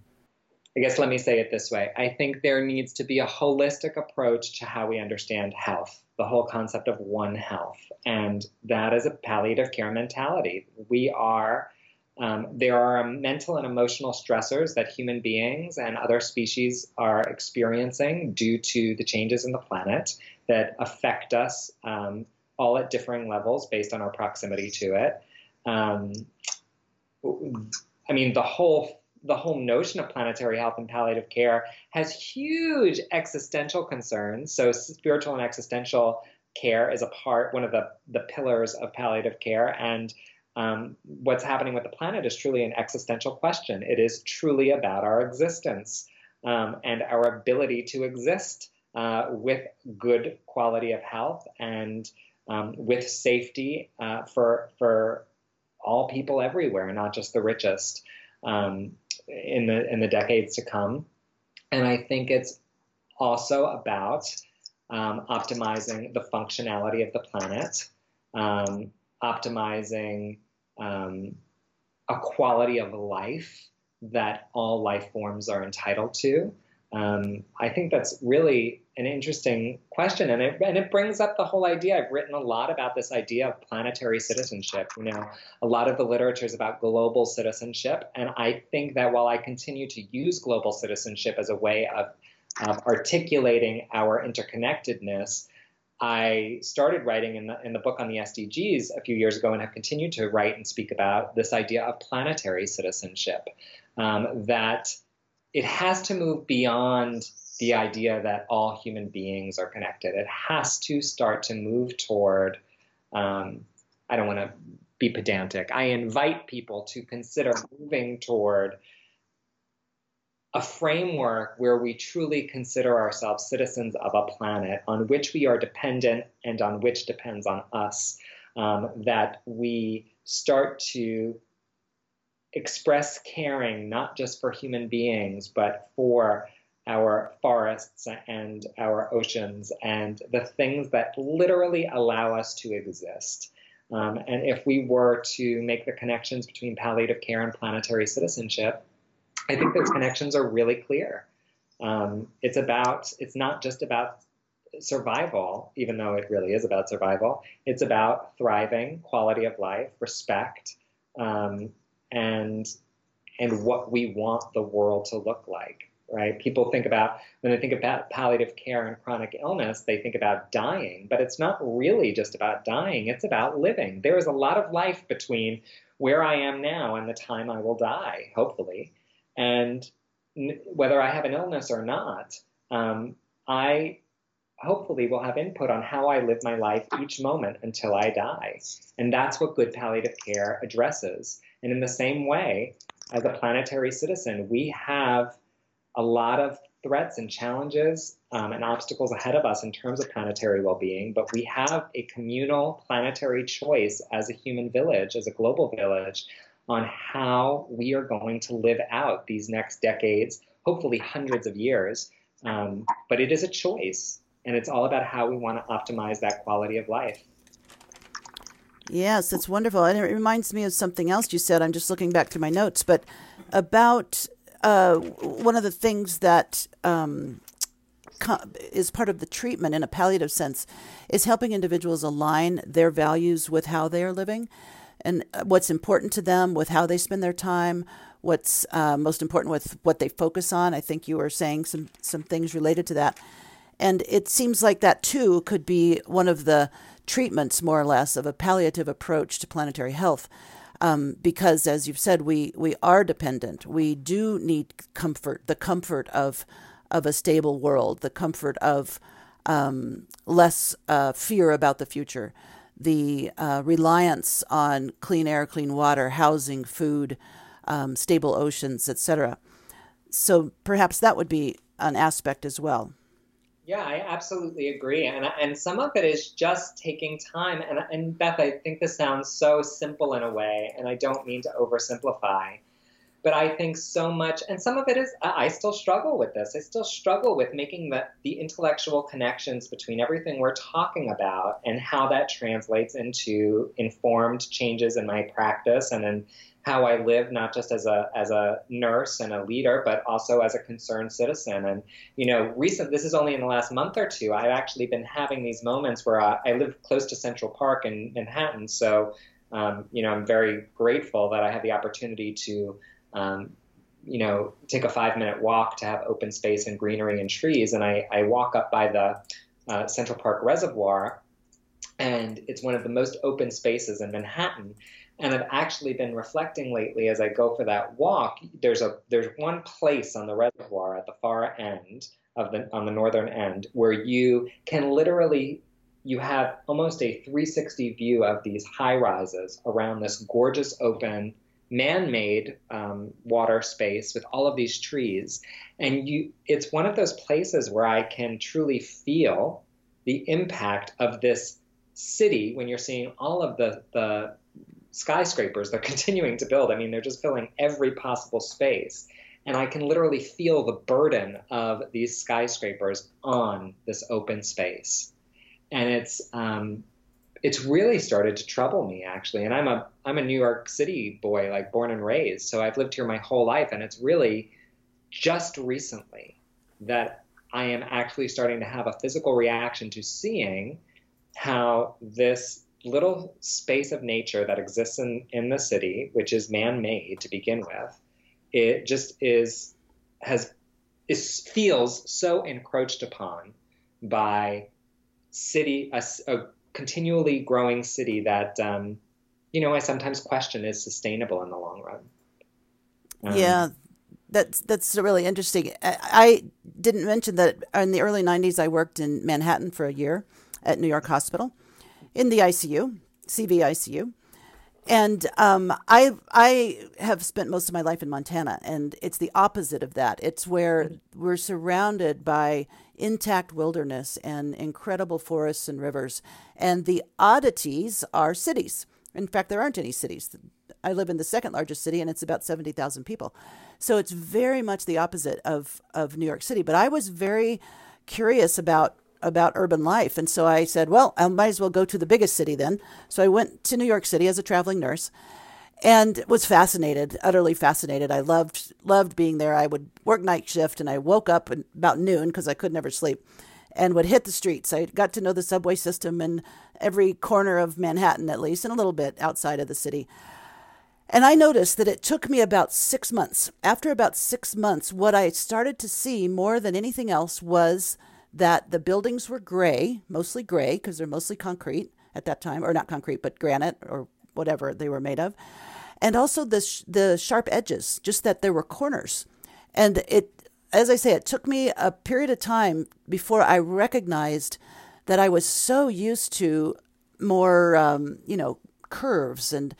I guess let me say it this way. I think there needs to be a holistic approach to how we understand health, the whole concept of one health. And that is a palliative care mentality. We are um, there are mental and emotional stressors that human beings and other species are experiencing due to the changes in the planet that affect us um, all at differing levels based on our proximity to it. Um, I mean, the whole the whole notion of planetary health and palliative care has huge existential concerns. So, spiritual and existential care is a part, one of the the pillars of palliative care, and um, what's happening with the planet is truly an existential question. It is truly about our existence um, and our ability to exist uh, with good quality of health and um, with safety uh, for for all people everywhere, not just the richest, um, in the in the decades to come. And I think it's also about um, optimizing the functionality of the planet, um, optimizing um, a quality of life that all life forms are entitled to? Um, I think that's really an interesting question, and it and it brings up the whole idea. I've written a lot about this idea of planetary citizenship. You know, a lot of the literature is about global citizenship, and I think that while I continue to use global citizenship as a way of, of articulating our interconnectedness, I started writing in the, in the book on the SDGs a few years ago and have continued to write and speak about this idea of planetary citizenship. Um, that it has to move beyond the idea that all human beings are connected. It has to start to move toward, um, I don't want to be pedantic, I invite people to consider moving toward a framework where we truly consider ourselves citizens of a planet on which we are dependent and on which depends on us, um, that we start to express caring not just for human beings, but for our forests and our oceans and the things that literally allow us to exist. Um, and if we were to make the connections between palliative care and planetary citizenship, I think those connections are really clear. Um, it's about, it's not just about survival, even though it really is about survival. It's about thriving, quality of life, respect, um, and and what we want the world to look like. right? People think about, when they think about palliative care and chronic illness, they think about dying, but it's not really just about dying, it's about living. There is a lot of life between where I am now and the time I will die, hopefully. And whether I have an illness or not, um, I hopefully will have input on how I live my life each moment until I die. And that's what good palliative care addresses. And in the same way, as a planetary citizen, we have a lot of threats and challenges um, and obstacles ahead of us in terms of planetary well being, but we have a communal planetary choice as a human village, as a global village, on how we are going to live out these next decades, hopefully hundreds of years. Um, but it is a choice, and it's all about how we want to optimize that quality of life. Yes, it's wonderful. And it reminds me of something else you said. I'm just looking back through my notes, but about uh, one of the things that um, is part of the treatment in a palliative sense is helping individuals align their values with how they are living and uh, what's important to them with how they spend their time what's uh, most important with what they focus on i think you were saying some some things related to that and it seems like that too could be one of the treatments, more or less, of a palliative approach to planetary health. Um, because, as you've said, we, we are dependent. We do need comfort, the comfort of, of a stable world, the comfort of um, less uh, fear about the future, the uh, reliance on clean air, clean water, housing, food, um, stable oceans, etc. So perhaps that would be an aspect as well. Yeah, I absolutely agree, and and some of it is just taking time. And and Beth, I think this sounds so simple in a way, and I don't mean to oversimplify, but I think so much, and some of it is I still struggle with this. I still struggle with making the the intellectual connections between everything we're talking about and how that translates into informed changes in my practice and in how I live, not just as a as a nurse and a leader, but also as a concerned citizen. And you know, recent this is only in the last month or two. I've actually been having these moments where I, I live close to Central Park in Manhattan, so um, you know, I'm very grateful that I have the opportunity to. Um, you know, take a five minute walk to have open space and greenery and trees. And I, I walk up by the uh, Central Park Reservoir, and it's one of the most open spaces in Manhattan. And I've actually been reflecting lately as I go for that walk. There's a there's one place on the reservoir at the far end of the on the northern end where you can literally you have almost a 360 view of these high rises around this gorgeous open man-made um, water space with all of these trees and you it's one of those places where i can truly feel the impact of this city when you're seeing all of the the skyscrapers they're *laughs* continuing to build. I mean, they're just filling every possible space. And I can literally feel the burden of these skyscrapers on this open space. And it's um, it's really started to trouble me actually. And I'm a I'm a New York City boy, like born and raised. So I've lived here my whole life, and it's really just recently that I am actually starting to have a physical reaction to seeing how this little space of nature that exists in, in the city, which is man made to begin with, it just is has is feels so encroached upon by city a, a continually growing city that um, you know I sometimes question is sustainable in the long run. Um, yeah, that's that's really interesting. I, I, didn't mention that in the early '90s I worked in Manhattan for a year at New York Hospital, in the ICU, CV ICU. And um, I I have spent most of my life in Montana, and it's the opposite of that. It's where we're surrounded by intact wilderness and incredible forests and rivers, and the oddities are cities. In fact, there aren't any cities. I live in the second largest city, and it's about seventy thousand people. So it's very much the opposite of of New York City. But I was very curious about about urban life. And so I said, well, I might as well go to the biggest city then. So I went to New York City as a traveling nurse and was fascinated, utterly fascinated. I loved loved being there. I would work night shift and I woke up about noon because I could never sleep and would hit the streets. I got to know the subway system in every corner of Manhattan at least and a little bit outside of the city. And I noticed that it took me about six months. After about six months, what I started to see more than anything else was that the buildings were gray, mostly gray, because they're mostly concrete at that time, or not concrete, but granite or whatever they were made of. And also the, sh- the sharp edges, just that there were corners. And it, as I say, it took me a period of time before I recognized that I was so used to more, um, you know, curves and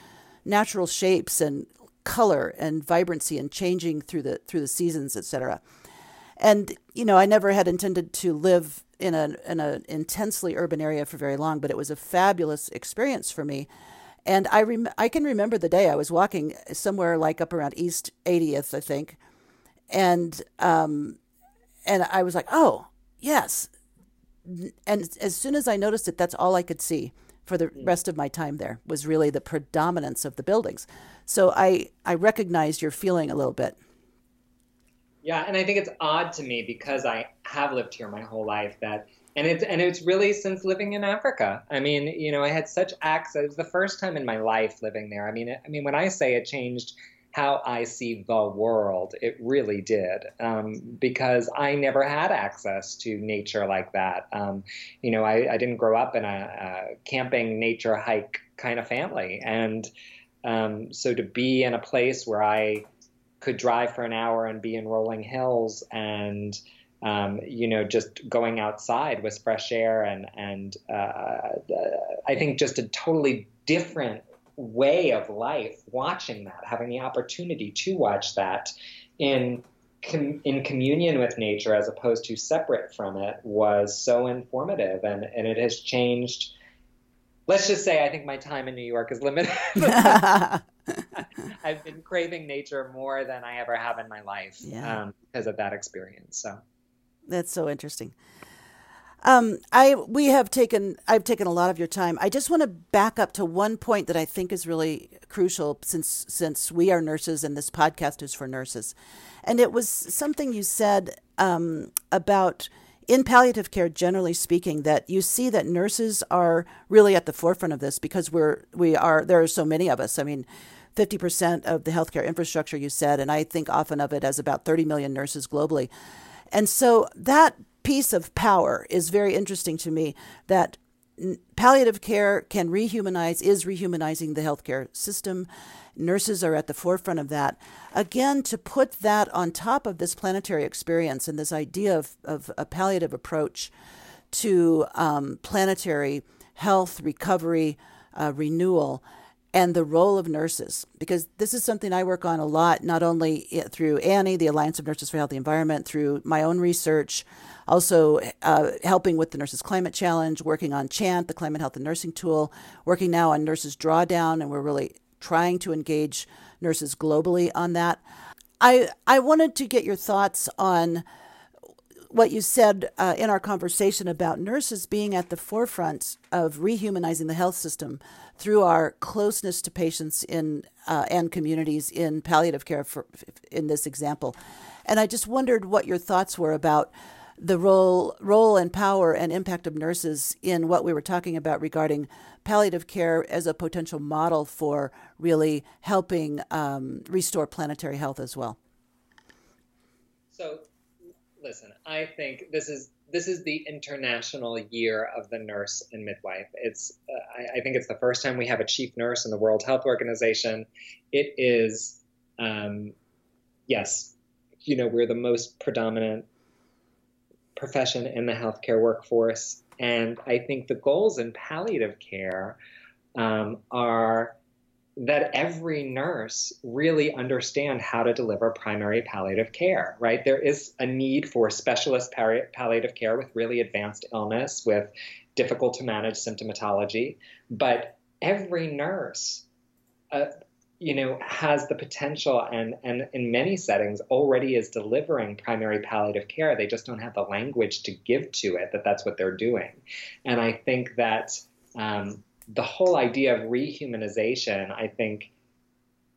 natural shapes and color and vibrancy and changing through the through the seasons, etc. And you know, I never had intended to live in a in an intensely urban area for very long, but it was a fabulous experience for me. And I rem- I can remember the day I was walking somewhere like up around East 80th, I think, and um, and I was like, oh yes. And as soon as I noticed it, that's all I could see for the mm. rest of my time there was really the predominance of the buildings. So I I recognized your feeling a little bit. Yeah, and I think it's odd to me because I have lived here my whole life that and it's and it's really since living in Africa. I mean, you know, I had such access. It was the first time in my life living there. I mean, I mean, when I say it changed how I see the world. It really did, um, because I never had access to nature like that. Um, you know, I, I, didn't grow up in a, a, camping, nature hike kind of family, and um, so to be in a place where I could drive for an hour and be in rolling hills and um, you know, just going outside with fresh air and and uh, I think just a totally different way of life watching that, having the opportunity to watch that in com- in communion with nature as opposed to separate from it was so informative and, and it has changed let's just say I think my time in New York is limited. *laughs* *laughs* *laughs* I've been craving nature more than I ever have in my life yeah. um, because of that experience. So that's so interesting. Um, I we have taken I've taken a lot of your time. I just want to back up to one point that I think is really crucial since since we are nurses and this podcast is for nurses, and it was something you said um, about in palliative care generally speaking that you see that nurses are really at the forefront of this because we're we are there are so many of us. I mean. 50% of the healthcare infrastructure, you said, and I think often of it as about 30 million nurses globally. And so that piece of power is very interesting to me that palliative care can rehumanize, is rehumanizing the healthcare system. Nurses are at the forefront of that. Again, to put that on top of this planetary experience and this idea of, of a palliative approach to um, planetary health, recovery, uh, renewal, and the role of nurses, because this is something I work on a lot, not only through Annie, the Alliance of Nurses for Healthy Environment, through my own research, also uh, helping with the Nurses Climate Challenge, working on CHANT, the Climate Health and Nursing Tool, working now on Nurses Drawdown, and we're really trying to engage nurses globally on that. I, I wanted to get your thoughts on what you said uh, in our conversation about nurses being at the forefront of rehumanizing the health system through our closeness to patients in uh, and communities in palliative care, for, in this example. And I just wondered what your thoughts were about the role, role and power and impact of nurses in what we were talking about regarding palliative care as a potential model for really helping um, restore planetary health as well. So, listen, I think this is this is the international year of the nurse and midwife. It's uh, I, I, think it's the first time we have a chief nurse in the World Health Organization. It is, um, yes, you know, we're the most predominant profession in the healthcare workforce. And I think the goals in palliative care um, are that every nurse really understand how to deliver primary palliative care, right? There is a need for specialist palliative care with really advanced illness, with difficult to manage symptomatology, but every nurse uh, you know, has the potential and, and in many settings already is delivering primary palliative care. They just don't have the language to give to it that that's what they're doing. And I think that um, the whole idea of rehumanization, I think,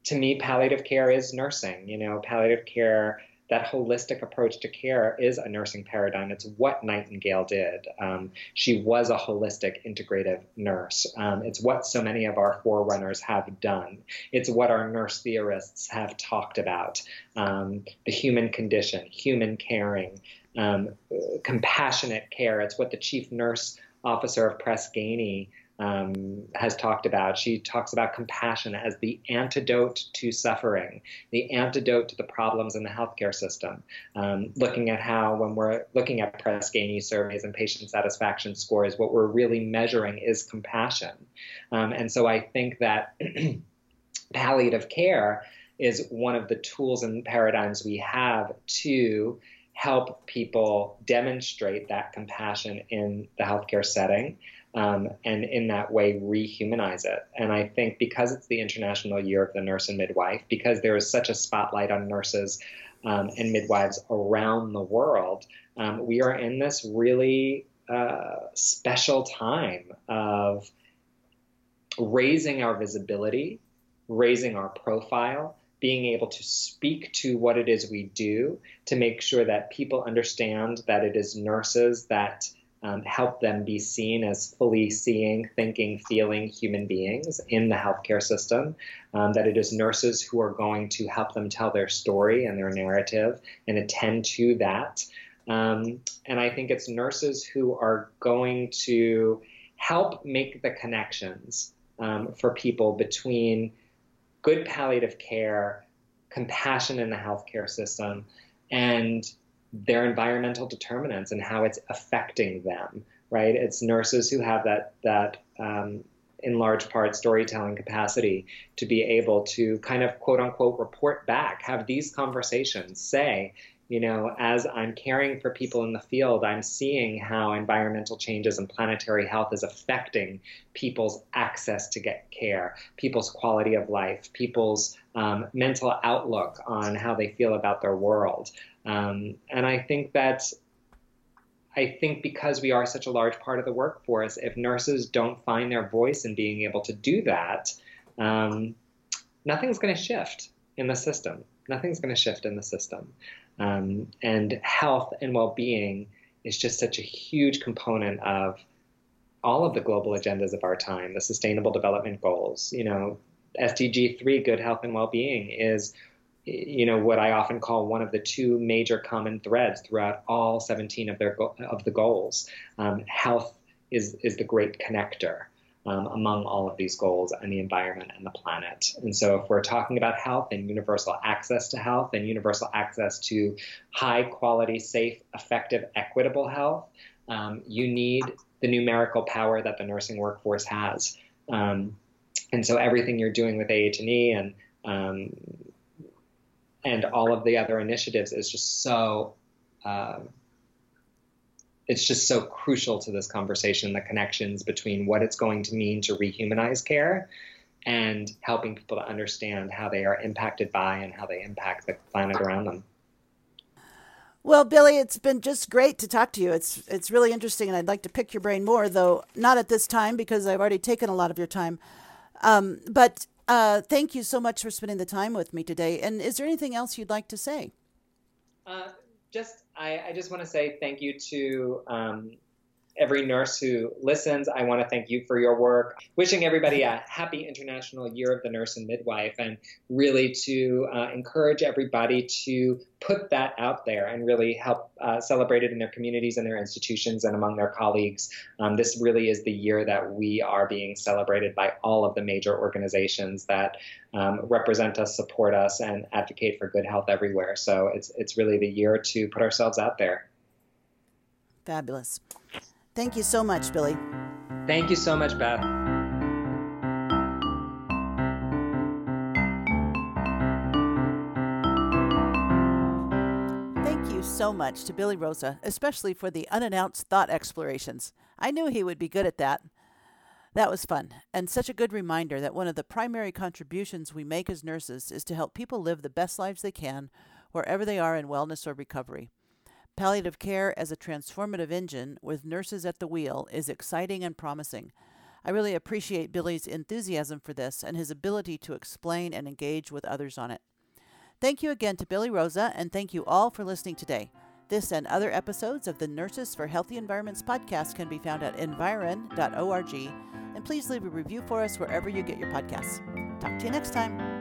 to me, palliative care is nursing. You know, palliative care that holistic approach to care is a nursing paradigm. It's what Nightingale did. Um, she was a holistic, integrative nurse. Um, it's what so many of our forerunners have done. It's what our nurse theorists have talked about um, the human condition, human caring, um, compassionate care. It's what the chief nurse officer of Press Ganey um, has talked about. She talks about compassion as the antidote to suffering, the antidote to the problems in the healthcare system. Um, looking at how, when we're looking at Press Ganey surveys and patient satisfaction scores, what we're really measuring is compassion. Um, and so I think that *clears throat* palliative care is one of the tools and paradigms we have to help people demonstrate that compassion in the healthcare setting um, and in that way rehumanize it. And I think because it's the International Year of the Nurse and Midwife, because there is such a spotlight on nurses um, and midwives around the world, um, we are in this really uh, special time of raising our visibility, raising our profile, being able to speak to what it is we do to make sure that people understand that it is nurses that um, help them be seen as fully seeing, thinking, feeling human beings in the healthcare system, um, that it is nurses who are going to help them tell their story and their narrative and attend to that. Um, and I think it's nurses who are going to help make the connections um, for people between good palliative care, compassion in the healthcare system, and their environmental determinants and how it's affecting them. Right? It's nurses who have that that um, in large part storytelling capacity to be able to kind of quote unquote report back, have these conversations, say, you know, as I'm caring for people in the field, I'm seeing how environmental changes and planetary health is affecting people's access to get care, people's quality of life, people's um, mental outlook on how they feel about their world. Um, and I think that I think because we are such a large part of the workforce, if nurses don't find their voice in being able to do that, um, nothing's going to shift in the system. Nothing's going to shift in the system. Um, and health and well being is just such a huge component of all of the global agendas of our time, the Sustainable Development Goals. You know, SDG 3, good health and well being, is you know what I often call one of the two major common threads throughout all 17 of their of the goals. Um, health is is the great connector um, among all of these goals and the environment and the planet. And so, if we're talking about health and universal access to health and universal access to high quality, safe, effective, equitable health, um, you need the numerical power that the nursing workforce has. Um, and so, everything you're doing with ANHE and um, and all of the other initiatives is just so uh, it's just so crucial to this conversation the connections between what it's going to mean to rehumanize care and helping people to understand how they are impacted by and how they impact the planet around them. Well, Billy, it's been just great to talk to you. It's it's really interesting, and I'd like to pick your brain more, though not at this time because I've already taken a lot of your time. Um, but uh, thank you so much for spending the time with me today. And is there anything else you'd like to say? Uh, just I, I just want to say thank you to um, every nurse who listens. I want to thank you for your work. Wishing everybody a happy International Year of the Nurse and Midwife, and really to uh, encourage everybody to put that out there and really help uh, celebrate it in their communities and their institutions and among their colleagues. Um, this really is the year that we are being celebrated by all of the major organizations that um, represent us, support us, and advocate for good health everywhere. So it's it's really the year to put ourselves out there. Fabulous. Thank you so much, Billy. Thank you so much, Beth. Thank you so much to Billy Rosa, especially for the unannounced thought explorations. I knew he would be good at that. That was fun, and such a good reminder that one of the primary contributions we make as nurses is to help people live the best lives they can wherever they are in wellness or recovery. Palliative care as a transformative engine with nurses at the wheel is exciting and promising. I really appreciate Billy's enthusiasm for this and his ability to explain and engage with others on it. Thank you again to Billy Rosa, and thank you all for listening today. This and other episodes of the Nurses for Healthy Environments podcast can be found at envirn.org. And please leave a review for us wherever you get your podcasts. Talk to you next time.